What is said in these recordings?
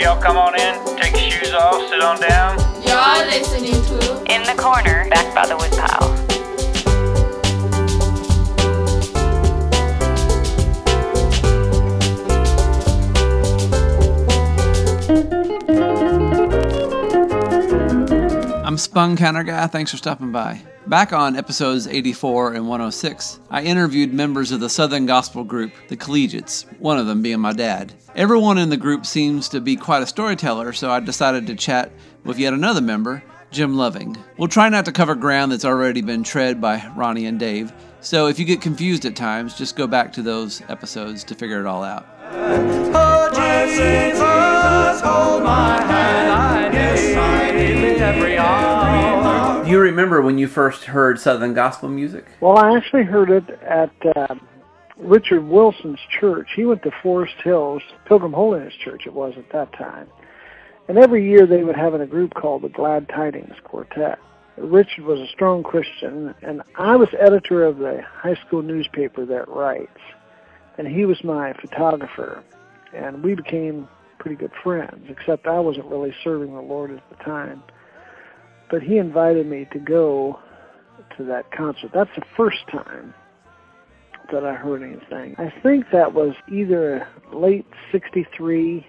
y'all come on in, take your shoes off, sit on down. You're listening to In the corner, back by the woodpile. I'm Spun Counter Guy. Thanks for stopping by. Back on episodes 84 and 106, I interviewed members of the Southern Gospel group, the Collegiates, one of them being my dad. Everyone in the group seems to be quite a storyteller, so I decided to chat with yet another member, Jim Loving. We'll try not to cover ground that's already been tread by Ronnie and Dave, so if you get confused at times, just go back to those episodes to figure it all out. Oh, Jesus, hold my hand. I I need every hour. Do you remember when you first heard Southern Gospel music? Well, I actually heard it at uh, Richard Wilson's church. He went to Forest Hills, Pilgrim Holiness Church it was at that time. And every year they would have in a group called the Glad Tidings Quartet. Richard was a strong Christian, and I was editor of the high school newspaper that writes. And he was my photographer, and we became pretty good friends, except I wasn't really serving the Lord at the time. But he invited me to go to that concert. That's the first time that I heard anything. I think that was either late 63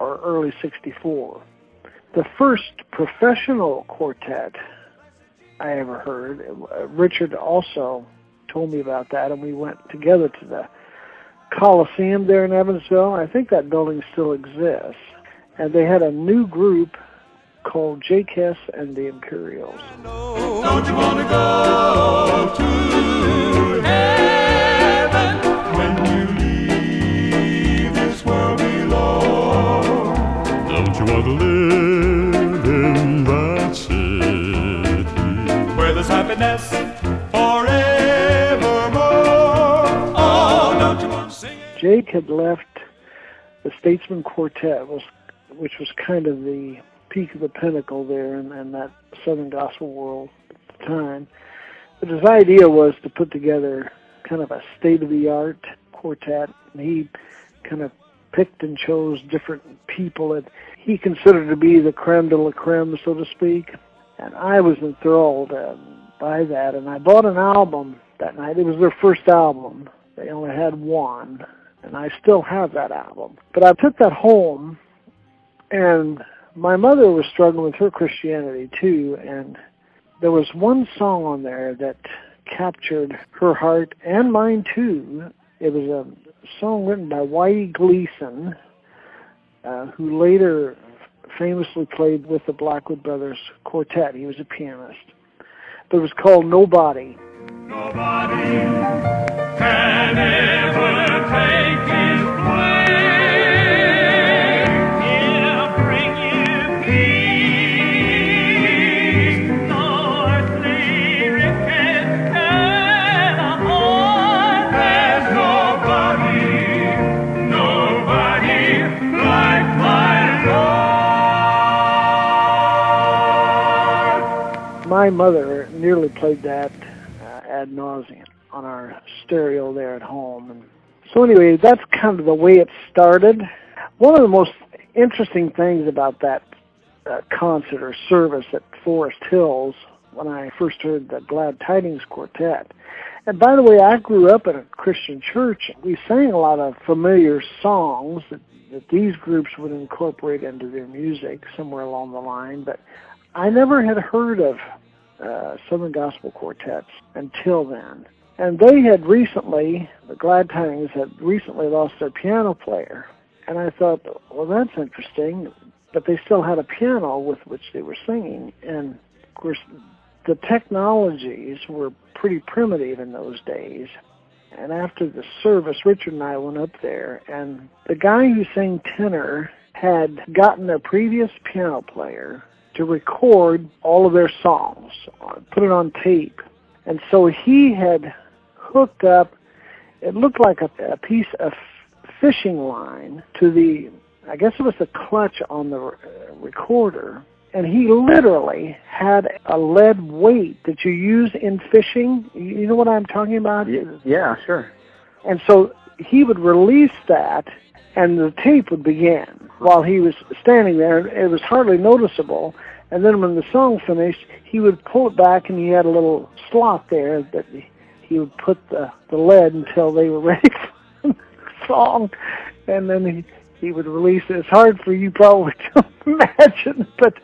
or early 64. The first professional quartet I ever heard, uh, Richard also told me about that, and we went together to the Coliseum there in Evansville. I think that building still exists. And they had a new group called J. And the Imperials. Don't you want to go to heaven when you leave this world below? Don't you want to live in that city where there's happiness Jake had left the Statesmen Quartet, was, which was kind of the peak of the pinnacle there in, in that Southern Gospel world at the time. But his idea was to put together kind of a state-of-the-art quartet, and he kind of picked and chose different people that he considered to be the creme de la creme, so to speak. And I was enthralled uh, by that, and I bought an album that night. It was their first album. They only had one, and I still have that album. But I took that home, and my mother was struggling with her Christianity too, and there was one song on there that captured her heart and mine too. It was a song written by Whitey Gleason, uh, who later famously played with the Blackwood Brothers Quartet. He was a pianist. But it was called Nobody. Nobody my mother nearly played that uh, ad nauseum on our stereo there at home. And so anyway, that's kind of the way it started. One of the most interesting things about that uh, concert or service at Forest Hills when I first heard the Glad Tidings Quartet. And by the way, I grew up in a Christian church. We sang a lot of familiar songs that, that these groups would incorporate into their music somewhere along the line, but I never had heard of uh, Southern Gospel quartets until then. And they had recently, the Glad Tidings had recently lost their piano player. And I thought, well, that's interesting. But they still had a piano with which they were singing. And of course, the technologies were pretty primitive in those days. And after the service, Richard and I went up there, and the guy who sang tenor had gotten a previous piano player to record all of their songs, put it on tape. And so he had hooked up, it looked like a, a piece of fishing line to the, I guess it was the clutch on the uh, recorder. And he literally had a lead weight that you use in fishing. You know what I'm talking about? Yeah, sure. And so he would release that, and the tape would begin. while he was standing there, it was hardly noticeable. And then when the song finished, he would pull it back, and he had a little slot there that he would put the the lead until they were ready for the song, and then he he would release it. It's hard for you probably to imagine, but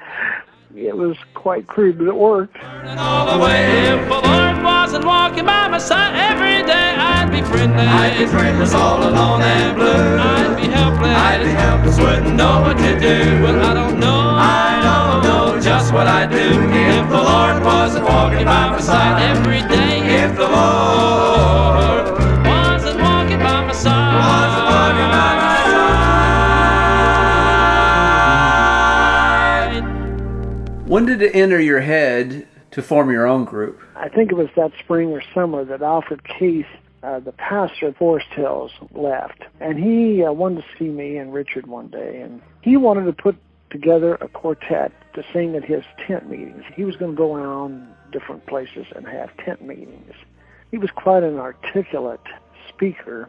it was quite crude, but it worked. all the way. If the Lord wasn't walking by my side every day, I'd be friendless. I'd be friendless, all alone and blue. I'd be helpless. I'd be helpless, wouldn't know what to do. Well, I don't know. I don't know just what I'd do if the Lord wasn't walking by my side every day. If the Lord wasn't walking by my side. Wasn't walking by my side. When did it enter your head to form your own group? I think it was that spring or summer that Alfred Case, uh, the pastor of Forest Hills, left. And he uh, wanted to see me and Richard one day, and he wanted to put together a quartet to sing at his tent meetings. He was going to go around different places and have tent meetings. He was quite an articulate speaker,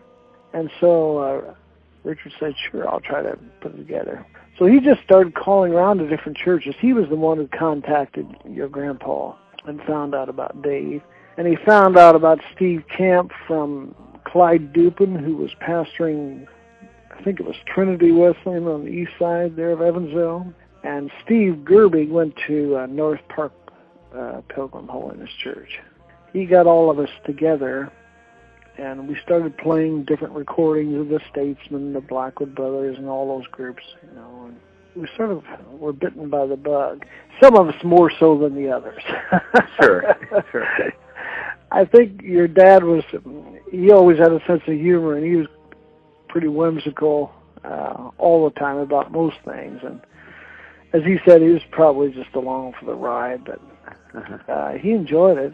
and so uh, Richard said, "Sure, I'll try to put it together." So he just started calling around to different churches. He was the one who contacted your grandpa and found out about Dave. And he found out about Steve Camp from Clyde Dupin, who was pastoring, I think it was Trinity Wesleyan on the east side there of Evansville. And Steve Gerbig went to uh, North Park uh, Pilgrim Holiness Church. He got all of us together and we started playing different recordings of the Statesmen, the Blackwood Brothers, and all those groups, you know. And we sort of were bitten by the bug. Some of us more so than the others. Sure, sure. I think your dad was. He always had a sense of humor, and he was pretty whimsical uh, all the time about most things. And as he said, he was probably just along for the ride, but uh, he enjoyed it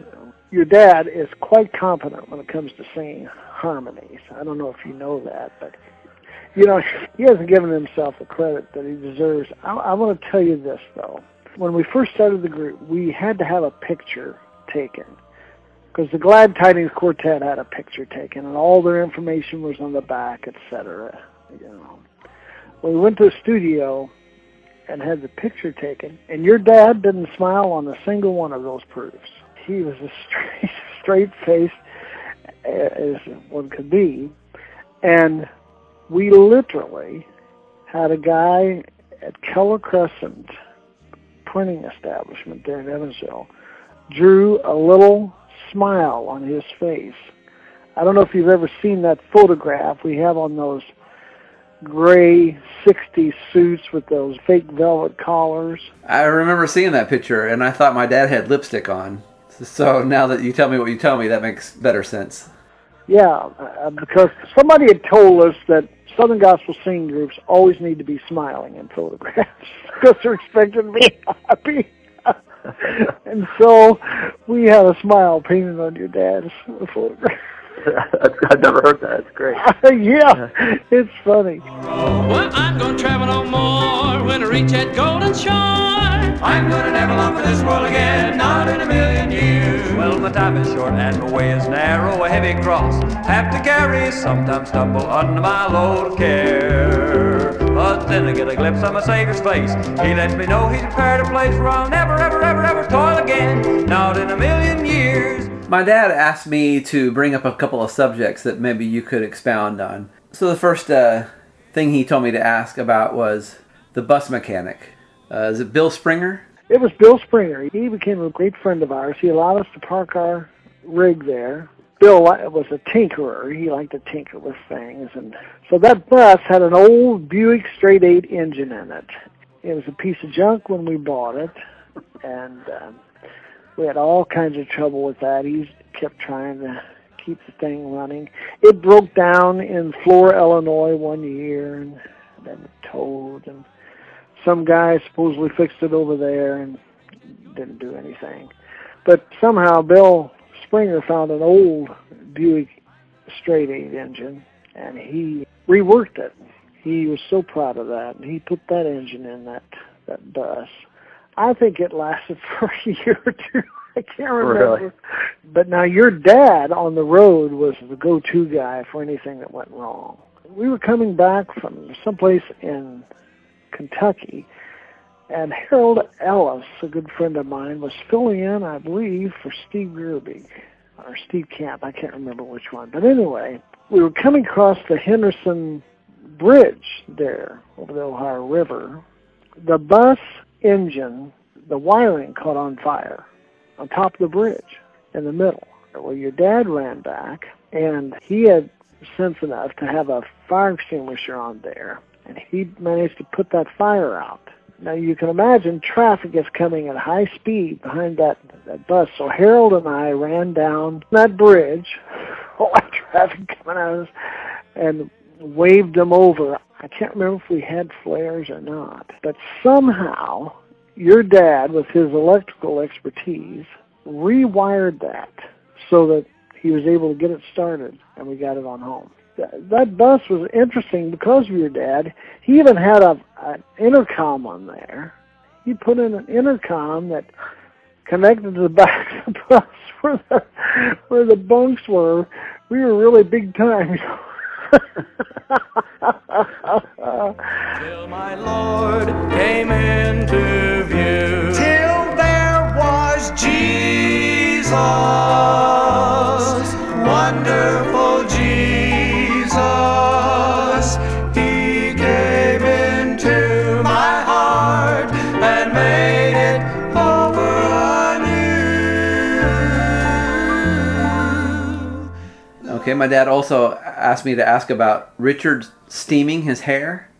your dad is quite competent when it comes to singing harmonies. I don't know if you know that, but you know he hasn't given himself the credit that he deserves. I, I want to tell you this though: when we first started the group, we had to have a picture taken because the Glad Tidings Quartet had a picture taken, and all their information was on the back, etc. You know, when we went to the studio and had the picture taken, and your dad didn't smile on a single one of those proofs he was as straight, straight faced uh, as one could be, and we literally had a guy at Keller Crescent printing establishment there in Evansville drew a little smile on his face. I don't know if you've ever seen that photograph we have on those gray 60s suits with those fake velvet collars. I remember seeing that picture, and I thought my dad had lipstick on. So now that you tell me what you tell me, that makes better sense. Yeah, uh, because somebody had told us that Southern Gospel singing groups always need to be smiling in photographs because they're expected to be happy. and so we had a smile painted on your dad's photograph. I've never heard that. It's great. yeah, it's funny. Well, I'm gonna travel no more when I reach that golden shore. I'm gonna never long for this world again, not in a million years. Well, my time is short and my way is narrow, a heavy cross have to carry. Sometimes stumble under my load of care. But then I get a glimpse of my Savior's face. He lets me know He's prepared a place where I'll never, ever, ever, ever toil again, not in a million years. My dad asked me to bring up a couple of subjects that maybe you could expound on. So the first uh, thing he told me to ask about was the bus mechanic. Uh, is it Bill Springer? It was Bill Springer. He became a great friend of ours. He allowed us to park our rig there. Bill was a tinkerer. He liked to tinker with things. And so that bus had an old Buick straight eight engine in it. It was a piece of junk when we bought it. And um, we had all kinds of trouble with that. He kept trying to keep the thing running. It broke down in Flora, Illinois one year and then towed and some guy supposedly fixed it over there and didn't do anything. But somehow Bill Springer found an old Buick straight eight engine and he reworked it. He was so proud of that and he put that engine in that that bus. I think it lasted for a year or two. I can't remember. Really? But now your dad on the road was the go-to guy for anything that went wrong. We were coming back from someplace in Kentucky. And Harold Ellis, a good friend of mine, was filling in, I believe, for Steve Gerbig or Steve Camp. I can't remember which one. But anyway, we were coming across the Henderson Bridge there over the Ohio River. The bus engine, the wiring caught on fire on top of the bridge in the middle. Well, your dad ran back, and he had sense enough to have a fire extinguisher on there, and he managed to put that fire out. Now you can imagine traffic is coming at high speed behind that, that bus. So Harold and I ran down that bridge, all that traffic coming at us, and waved them over. I can't remember if we had flares or not, but somehow your dad, with his electrical expertise, rewired that so that he was able to get it started, and we got it on home that bus was interesting because of your dad. He even had a an intercom on there. He put in an intercom that connected to the back of the bus where the where the bunks were. We were really big time. Till my Lord came into view. Till there was Jesus, wonderful Jesus. He came into my heart and made it over anew. Okay, my dad also asked me to ask about Richard steaming his hair.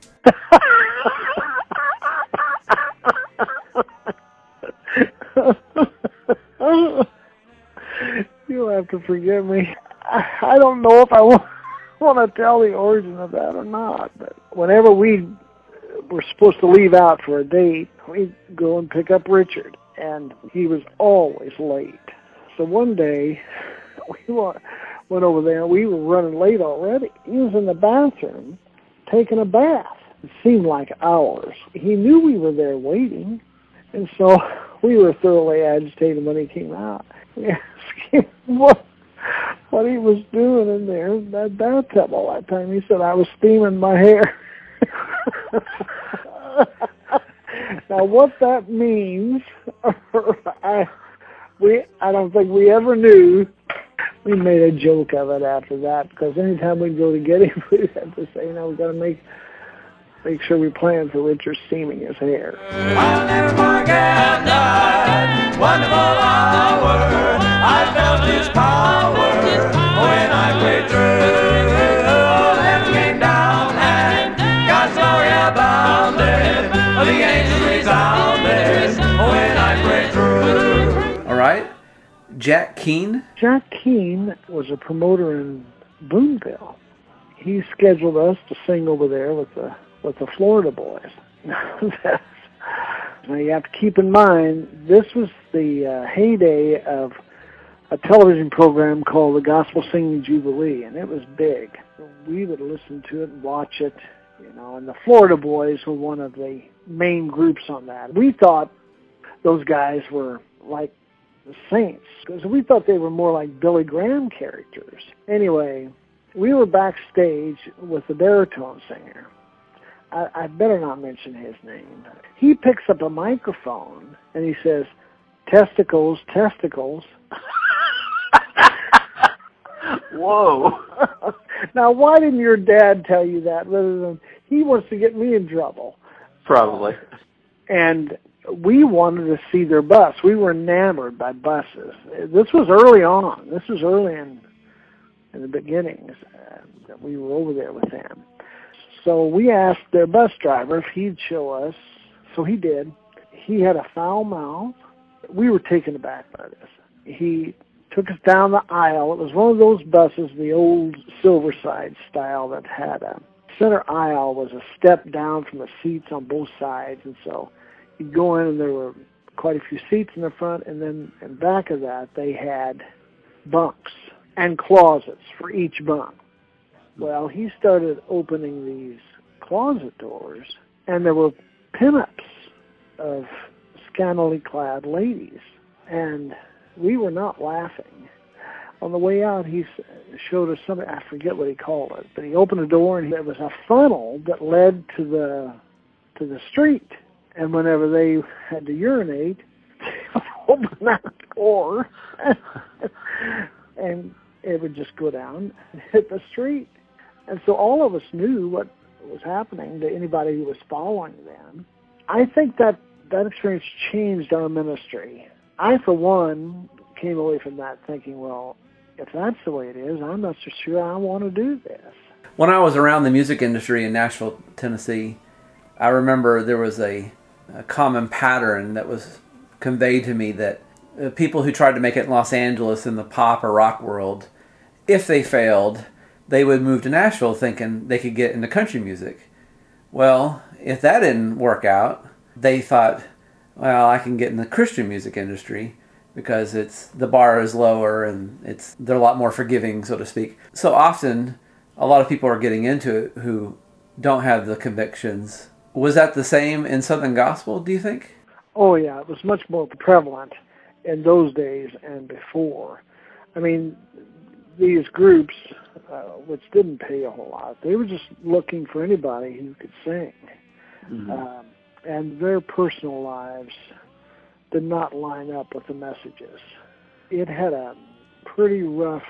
You'll have to forgive me. I don't know if I want, want to tell the origin of that or not, but whenever we were supposed to leave out for a date, we'd go and pick up Richard, and he was always late. So one day, we wa- went over there, we were running late already. He was in the bathroom taking a bath. It seemed like hours. He knew we were there waiting, and so we were thoroughly agitated when he came out. We asked him what what he was doing in there in that bathtub all that time. He said I was steaming my hair. now what that means, I we I don't think we ever knew. We made a joke of it after that because anytime we'd go to get him, we'd have to say, you know, we got to make make sure we plan for Richard steaming his hair. I'll never forget that wonderful hour. I felt his power Jack Keene. Jack Keene was a promoter in Boonville. He scheduled us to sing over there with the with the Florida boys. Now you have to keep in mind this was the uh, heyday of a television program called the Gospel Singing Jubilee, and it was big. We would listen to it and watch it, you know. And the Florida boys were one of the main groups on that. We thought those guys were like the saints because we thought they were more like Billy Graham characters. Anyway, we were backstage with the baritone singer. I, I better not mention his name. He picks up a microphone and he says, "Testicles, testicles." Whoa. now, why didn't your dad tell you that rather than he wants to get me in trouble? Probably. and we wanted to see their bus. We were enamored by buses. This was early on. This was early in in the beginnings uh, that we were over there with them. So we asked their bus driver if he'd show us. So he did. He had a foul mouth. We were taken aback by this. He took us down the aisle. It was one of those buses, the old Silverside style, that had a center aisle was a step down from the seats on both sides, and so you'd go in and there were quite a few seats in the front, and then in back of that they had bunks and closets for each bunk. Well, he started opening these closet doors, and there were pinups of scantily clad ladies, and we were not laughing. On the way out, he showed us something. I forget what he called it, but he opened a door, and there was a funnel that led to the to the street. And whenever they had to urinate, they would open that door and it would just go down and hit the street. And so all of us knew what was happening to anybody who was following them. I think that that experience changed our ministry. I, for one, came away from that thinking, well, if that's the way it is, I'm not so sure I want to do this. When I was around the music industry in Nashville, Tennessee, I remember there was a, a common pattern that was conveyed to me that uh, people who tried to make it in Los Angeles in the pop or rock world, if they failed, they would move to Nashville thinking they could get into country music. Well, if that didn't work out, they thought, well, I can get in the Christian music industry because it's the bar is lower and it's they're a lot more forgiving, so to speak. So often, a lot of people are getting into it who don't have the convictions. Was that the same in Southern Gospel? Do you think? Oh yeah, it was much more prevalent in those days and before. I mean, these groups, uh, which didn't pay a whole lot, they were just looking for anybody who could sing. Mm-hmm. Um, and their personal lives did not line up with the messages. It had a pretty rough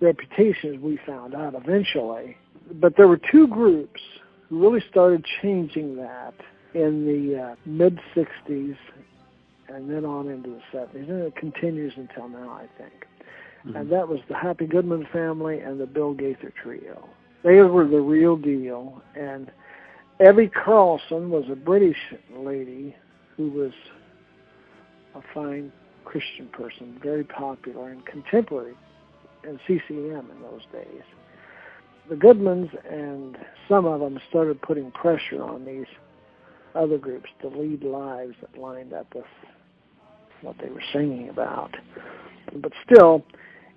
reputation, as we found out eventually. But there were two groups who really started changing that in the uh, mid 60s and then on into the 70s. And it continues until now, I think. Mm-hmm. And that was the Happy Goodman family and the Bill Gaither Trio. They were the real deal. And Evie Carlson was a British lady who was a fine Christian person, very popular and contemporary in CCM in those days. The Goodmans and some of them started putting pressure on these other groups to lead lives that lined up with what they were singing about. But still,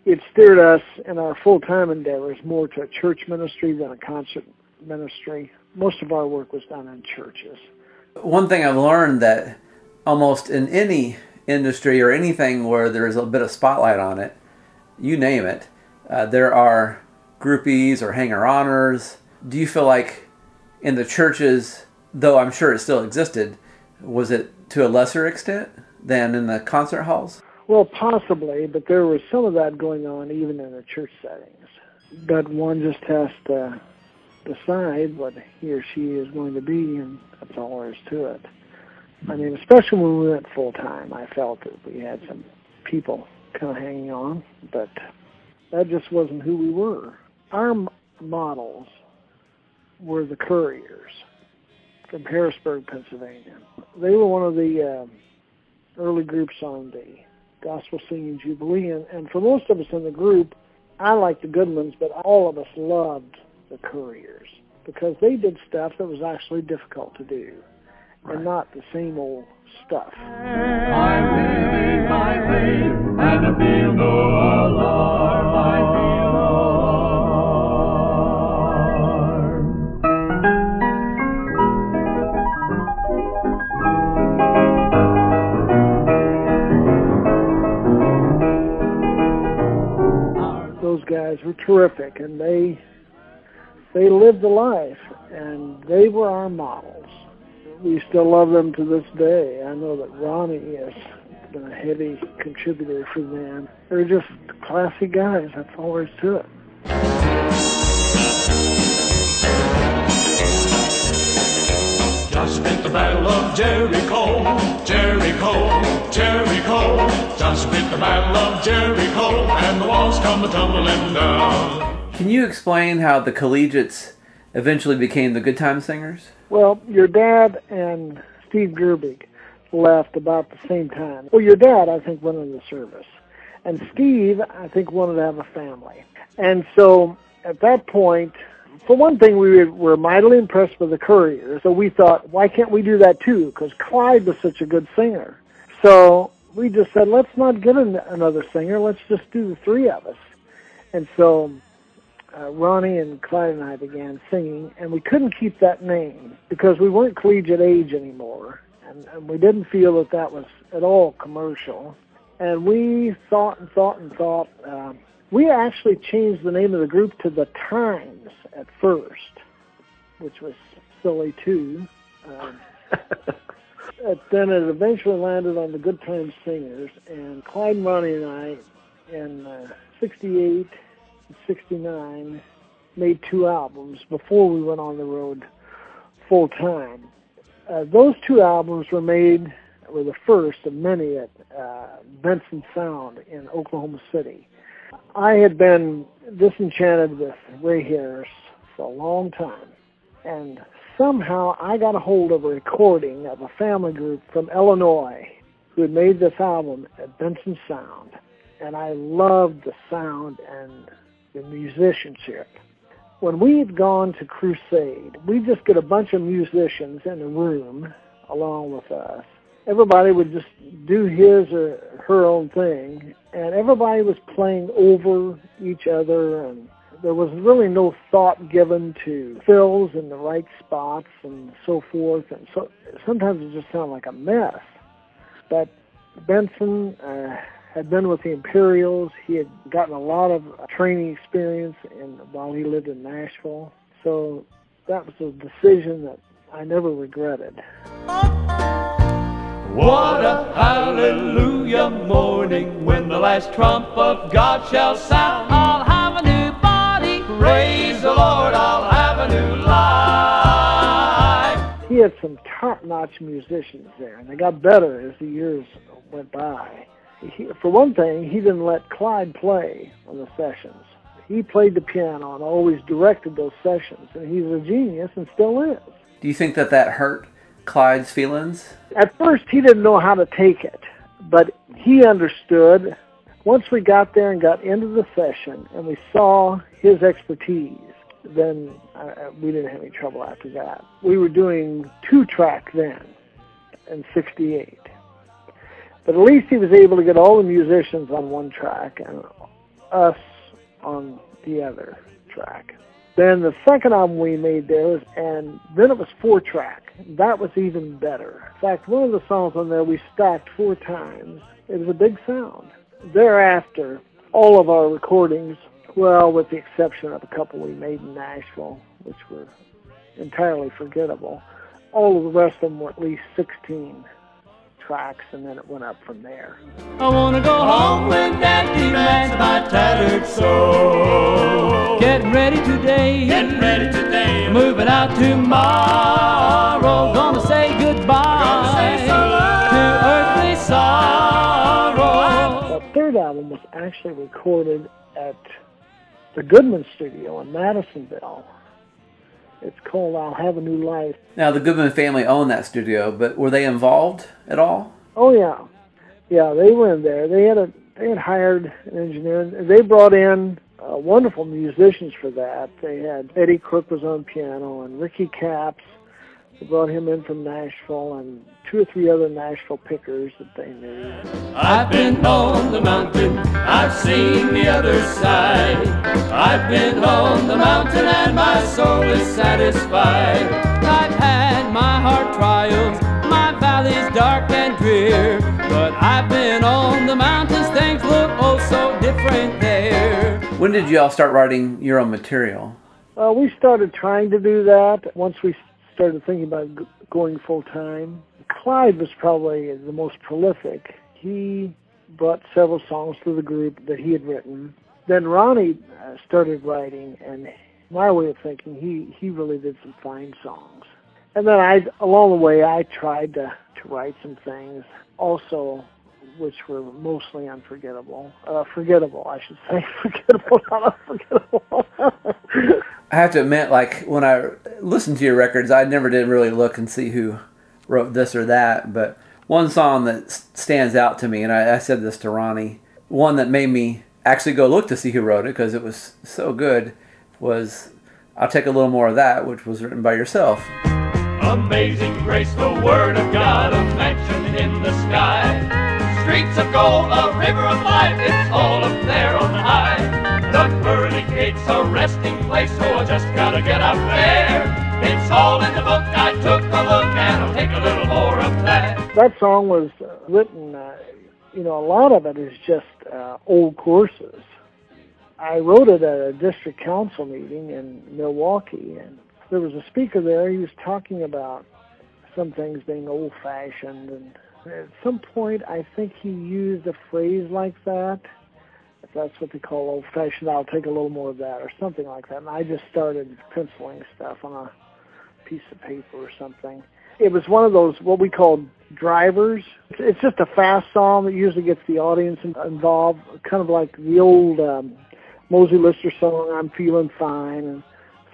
it steered us in our full-time endeavors more to a church ministry than a concert ministry. Most of our work was done in churches. One thing I've learned that almost in any industry or anything where there's a bit of spotlight on it, you name it, uh, there are groupies or hanger honors. Do you feel like in the churches, though I'm sure it still existed, was it to a lesser extent than in the concert halls? Well, possibly, but there was some of that going on even in the church settings. But one just has to decide what he or she is going to be, and that's all there is to it. I mean, especially when we went full time, I felt that we had some people kind of hanging on, but that just wasn't who we were. Our models were the Couriers from Harrisburg, Pennsylvania. They were one of the uh, early groups on the Gospel Singing Jubilee, and, and for most of us in the group, I liked the Goodmans, but all of us loved the Couriers because they did stuff that was actually difficult to do right. and not the same old stuff. I'm living my faith and feel no alarm. Guys were terrific, and they they lived the life, and they were our models. We still love them to this day. I know that Ronnie has been a heavy contributor for them. They're just classy guys. That's all there is to it. Just been the Battle of Jericho, Jericho, Jericho. Just been the Battle of Jericho, and the walls come tumbling down. Can you explain how the collegiates eventually became the Good Time Singers? Well, your dad and Steve Gerbig left about the same time. Well, your dad, I think, went into the service. And Steve, I think, wanted to have a family. And so at that point, for one thing, we were mightily impressed with the Courier, So we thought, why can't we do that too? Because Clyde was such a good singer. So we just said, let's not get another singer. Let's just do the three of us. And so uh, Ronnie and Clyde and I began singing, and we couldn't keep that name because we weren't collegiate age anymore, and, and we didn't feel that that was at all commercial. And we thought and thought and thought. Uh, we actually changed the name of the group to the Times at first, which was silly too. Uh, then it eventually landed on the Good Times Singers, and Clyde Ronnie and I, in uh, 68 69, made two albums before we went on the road full time. Uh, those two albums were made, were the first of many at uh, Benson Sound in Oklahoma City. I had been disenchanted with Ray Harris for a long time, and somehow I got a hold of a recording of a family group from Illinois who had made this album at Benson Sound, and I loved the sound and the musicianship. When we had gone to Crusade, we just get a bunch of musicians in a room along with us. Everybody would just do his or her own thing, and everybody was playing over each other and there was really no thought given to fills in the right spots and so forth. And so sometimes it just sounded like a mess. But Benson uh, had been with the Imperials. He had gotten a lot of training experience in, while he lived in Nashville. So that was a decision that I never regretted. What a hallelujah morning when the last trump of God shall sound. I'll have a new body. Praise the Lord, I'll have a new life. He had some top-notch musicians there, and they got better as the years went by. He, for one thing, he didn't let Clyde play on the sessions. He played the piano and always directed those sessions, and he's a genius and still is. Do you think that that hurt Clyde's feelings? At first, he didn't know how to take it, but he understood. Once we got there and got into the session and we saw his expertise, then uh, we didn't have any trouble after that. We were doing two track then in 68. But at least he was able to get all the musicians on one track and us on the other track. Then the second album we made there was, and then it was four track. That was even better. In fact, one of the songs on there we stacked four times. It was a big sound. Thereafter, all of our recordings, well, with the exception of a couple we made in Nashville, which were entirely forgettable, all of the rest of them were at least 16 tracks, and then it went up from there. I wanna go home Dad demands my tattered soul. Getting ready today. Getting ready today. Moving out tomorrow. Gonna say goodbye Gonna say so to earthly sorrow. The third album was actually recorded at the Goodman Studio in Madisonville. It's called I'll Have a New Life. Now, the Goodman family owned that studio, but were they involved at all? Oh yeah, yeah, they were in there. They had a they had hired an engineer. They brought in uh, wonderful musicians for that. They had Eddie Crook was on piano and Ricky Caps. They brought him in from Nashville and two or three other Nashville pickers that they knew. I've been on the mountain, I've seen the other side. I've been on the mountain and my soul is satisfied. I've had my hard trials, my valleys dark and drear. But I've been on the mountains, things look oh so different there. When did you all start writing your own material? Well, we started trying to do that once we started thinking about g- going full time. Clyde was probably the most prolific. He brought several songs to the group that he had written. Then Ronnie uh, started writing, and my way of thinking, he he really did some fine songs. And then I, along the way, I tried to to write some things also, which were mostly unforgettable. Uh, forgettable, I should say. Forgettable, not unforgettable. I have to admit, like when I listened to your records, I never did really look and see who wrote this or that. But one song that stands out to me, and I, I said this to Ronnie, one that made me actually go look to see who wrote it because it was so good, was "I'll Take a Little More of That," which was written by yourself. Amazing grace, the word of God, a mansion in the sky. Streets of gold, a river of life, it's all up there on high. The pearly gates, a resting place, so I just gotta get up there. It's all in the book, I took a look, and I'll take a little more of that. that song was uh, written, uh, you know, a lot of it is just uh, old courses. I wrote it at a district council meeting in Milwaukee, and there was a speaker there. He was talking about some things being old fashioned and at some point I think he used a phrase like that. If that's what they call old fashioned, I'll take a little more of that or something like that. And I just started penciling stuff on a piece of paper or something. It was one of those what we call drivers. It's just a fast song that usually gets the audience involved, kind of like the old um, Mosie Lister song "I'm Feeling Fine" and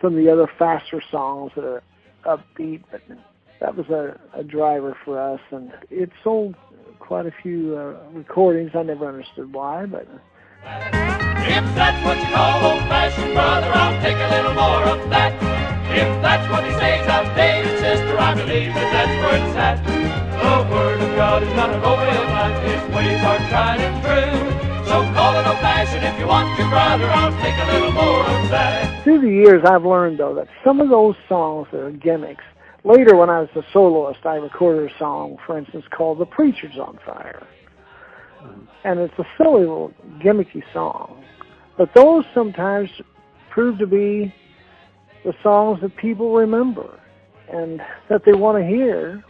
some of the other faster songs that are upbeat. But that was a, a driver for us, and it sold quite a few uh, recordings. I never understood why, but. If that's what you call old-fashioned, brother, I'll take a little more of that. If that's what he says, outdated, sister, I believe that that's where it's at. The Word of God is not a way of life, His ways are tried and true. So call it old-fashioned if you want to, brother, I'll take a little more of that. Through the years, I've learned, though, that some of those songs that are gimmicks, later when I was a soloist, I recorded a song, for instance, called The Preacher's on Fire. And it's a silly little gimmicky song. But those sometimes prove to be the songs that people remember and that they want to hear,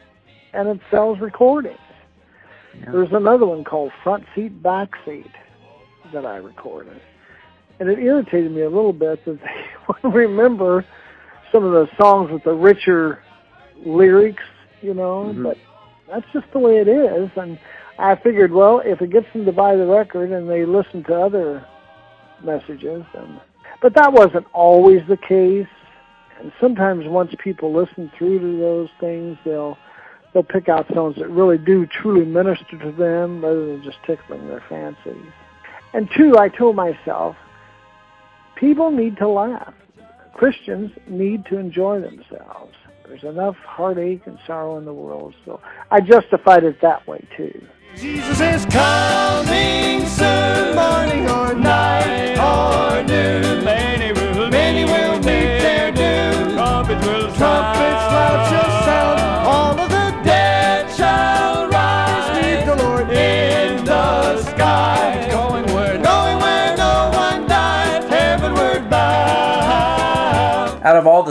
and it sells recordings. Yeah. There's another one called Front Seat, Back Seat that I recorded. And it irritated me a little bit that they would remember some of the songs with the richer lyrics, you know, mm-hmm. but that's just the way it is. And I figured, well, if it gets them to buy the record and they listen to other messages, and but that wasn't always the case. And sometimes once people listen through to those things, they'll they'll pick out songs that really do truly minister to them rather than just tickling their fancies. And two, I told myself, people need to laugh. Christians need to enjoy themselves. There's enough heartache and sorrow in the world, so I justified it that way too. Jesus is coming soon, morning or night or noon. Many will, many will meet their doom. Trumpets will trumpets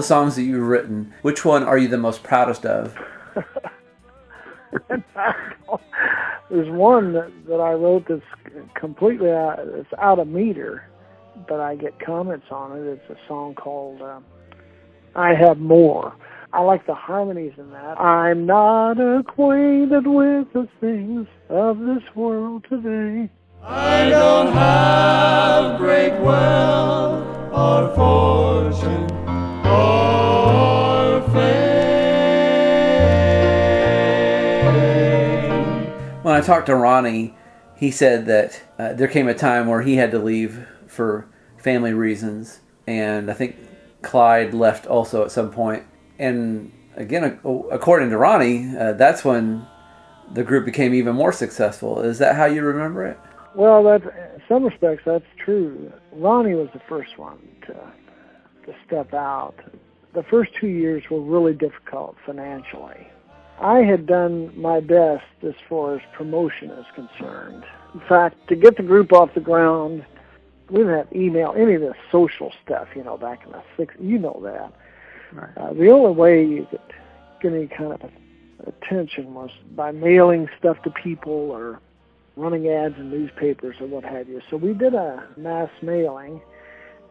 the songs that you've written, which one are you the most proudest of? There's one that, that I wrote that's completely out, it's out of meter, but I get comments on it. It's a song called uh, "I Have More." I like the harmonies in that. I'm not acquainted with the things of this world today. I don't have great wealth or fortune or fame. When I talked to Ronnie, he said that uh, there came a time where he had to leave for family reasons, and I think Clyde left also at some point. And again, according to Ronnie, uh, that's when the group became even more successful. Is that how you remember it? Well, that in some respects that's true. Ronnie was the first one to to step out. The first two years were really difficult financially I had done my best as far as promotion is concerned. In fact, to get the group off the ground, we didn't have email, any of the social stuff, you know, back in the 60s. You know that. Right. Uh, the only way you could get any kind of attention was by mailing stuff to people or running ads in newspapers or what have you. So we did a mass mailing,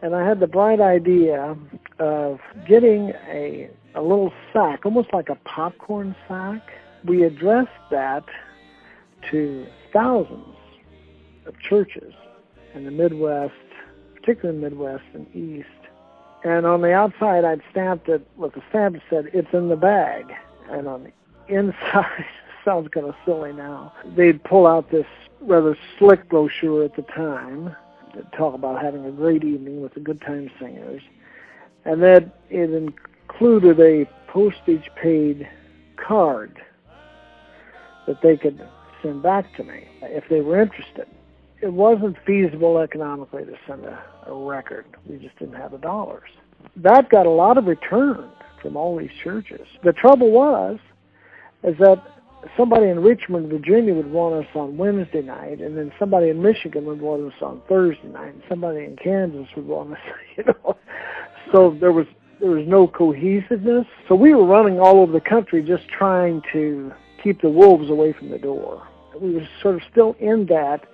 and I had the bright idea of getting a a little sack, almost like a popcorn sack. We addressed that to thousands of churches in the Midwest, particularly the Midwest and East. And on the outside, I'd stamped it with a stamp that said, it's in the bag. And on the inside, sounds kind of silly now, they'd pull out this rather slick brochure at the time talk about having a great evening with the Good Time Singers. And that it included a postage paid card that they could send back to me if they were interested. It wasn't feasible economically to send a, a record. We just didn't have the dollars. That got a lot of return from all these churches. The trouble was is that somebody in Richmond, Virginia would want us on Wednesday night, and then somebody in Michigan would want us on Thursday night, and somebody in Kansas would want us, you know. So there was there was no cohesiveness. So we were running all over the country just trying to keep the wolves away from the door. We were sort of still in that,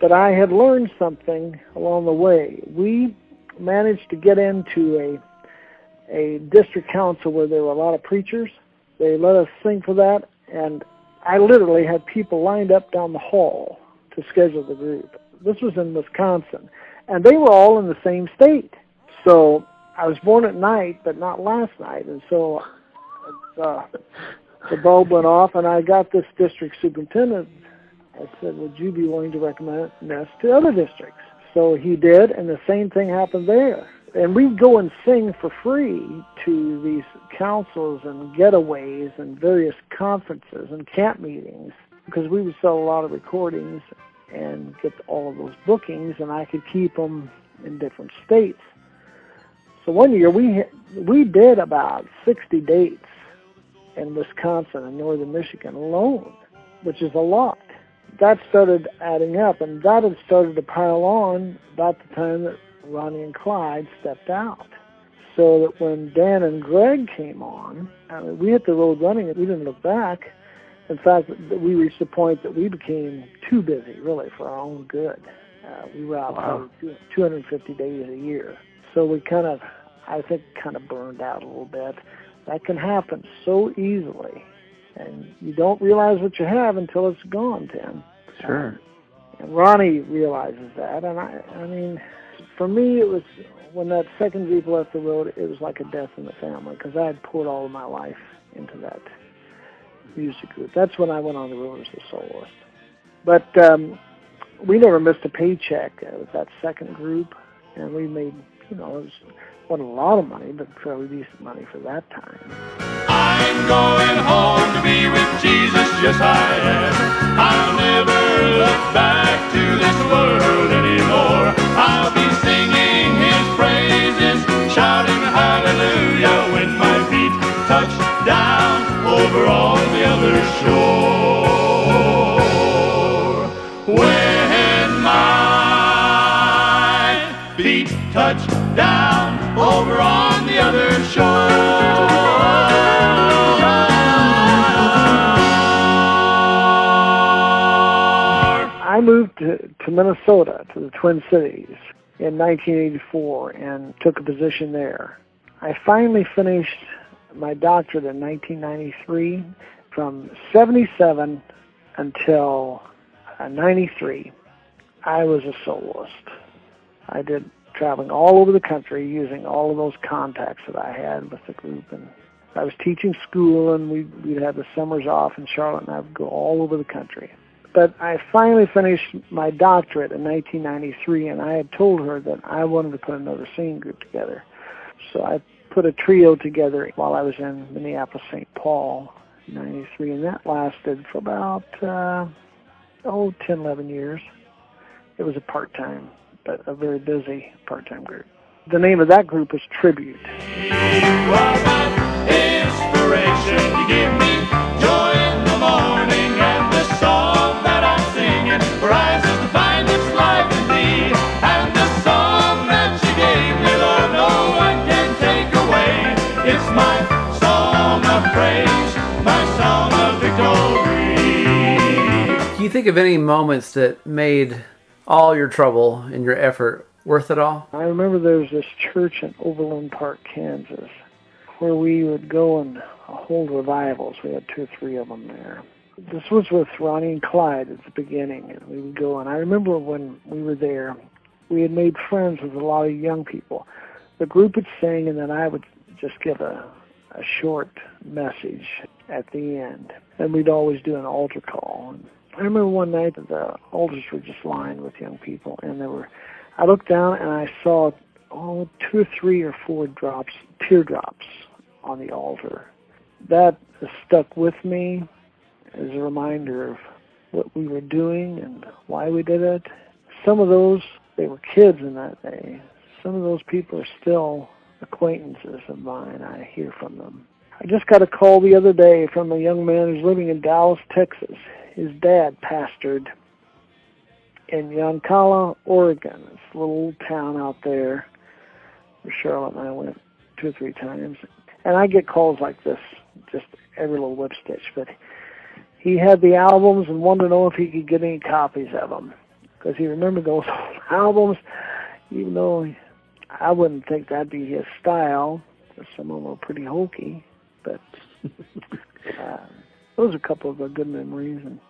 but I had learned something along the way. We managed to get into a a district council where there were a lot of preachers. They let us sing for that, and I literally had people lined up down the hall to schedule the group. This was in Wisconsin, and they were all in the same state. So I was born at night, but not last night, and so uh, the bulb went off, and I got this district superintendent. I said, "Would you be willing to recommend this to other districts?" So he did, and the same thing happened there. And we'd go and sing for free to these councils and getaways and various conferences and camp meetings because we would sell a lot of recordings and get all of those bookings, and I could keep them in different states. So one year we we did about 60 dates in Wisconsin and northern Michigan alone, which is a lot. That started adding up, and that had started to pile on about the time that Ronnie and Clyde stepped out. So that when Dan and Greg came on, I mean, we hit the road running and we didn't look back. In fact, we reached the point that we became too busy, really, for our own good. Uh, we were out Wow. 250 days a year. So we kind of, I think, kind of burned out a little bit. That can happen so easily. And you don't realize what you have until it's gone, Tim. Sure. And Ronnie realizes that. And I, I mean, for me, it was when that second group left the road, it was like a death in the family because I had poured all of my life into that music group. That's when I went on the road as a soloist. But um, we never missed a paycheck with that second group, and we made, you know, it was, wasn't a lot of money, but fairly decent money for that time. I'm going home to be with Jesus, yes I am. I'll never look back to this world anymore. I'll down over on the other shore. When my feet touch down over on the other shore. I moved to, to Minnesota, to the Twin Cities, in 1984 and took a position there. I finally finished my doctorate in 1993. From 77 until uh, 93, I was a soloist. I did traveling all over the country using all of those contacts that I had with the group. And I was teaching school, and we'd, we'd have the summers off in Charlotte, and I would go all over the country. But I finally finished my doctorate in 1993, and I had told her that I wanted to put another singing group together. So I put a trio together while I was in Minneapolis, St. Paul, in 93, and that lasted for about, uh, oh, 10, 11 years. It was a part-time, but a very busy part-time group. The name of that group was Tribute. You think of any moments that made all your trouble and your effort worth it all? I remember there was this church in Overland Park, Kansas, where we would go and hold revivals. We had two or three of them there. This was with Ronnie and Clyde at the beginning, and we would go. And I remember when we were there, we had made friends with a lot of young people. The group would sing, and then I would just give a, a short message at the end. And we'd always do an altar call. And I remember one night that the altars were just lined with young people, and there were I looked down and I saw oh two or three or four drops, teardrops on the altar. That stuck with me as a reminder of what we were doing and why we did it. Some of those they were kids in that day. Some of those people are still acquaintances of mine. I hear from them. I just got a call the other day from a young man who's living in Dallas, Texas. His dad pastored in Yoncalla, Oregon. It's a little town out there where Charlotte and I went two or three times. And I get calls like this just every little whip stitch. But he had the albums and wanted to know if he could get any copies of them because he remembered those albums, even though I wouldn't think that'd be his style. Some of them were pretty hokey, but uh, those are a couple of good memories and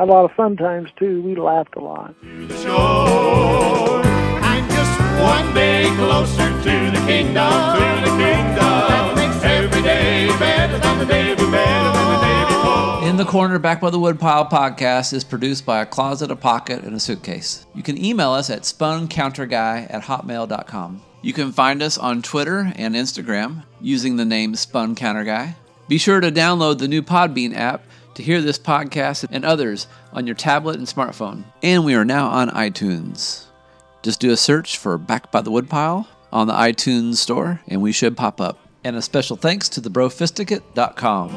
had a lot of fun times too. We laughed a lot. shore. I'm just one day closer to the kingdom, to the kingdom. That makes every day better than the day before. Better than the day before. In the Corner Back by the Woodpile podcast is produced by a closet, a pocket, and a suitcase. You can email us at spuncounterguy at hotmail.com. You can find us on Twitter and Instagram using the name Spun Counter Guy. Be sure to download the new Podbean app to hear this podcast and others on your tablet and smartphone. And we are now on iTunes. Just do a search for Back by the Woodpile on the iTunes store and we should pop up. And a special thanks to the brofisticate.com.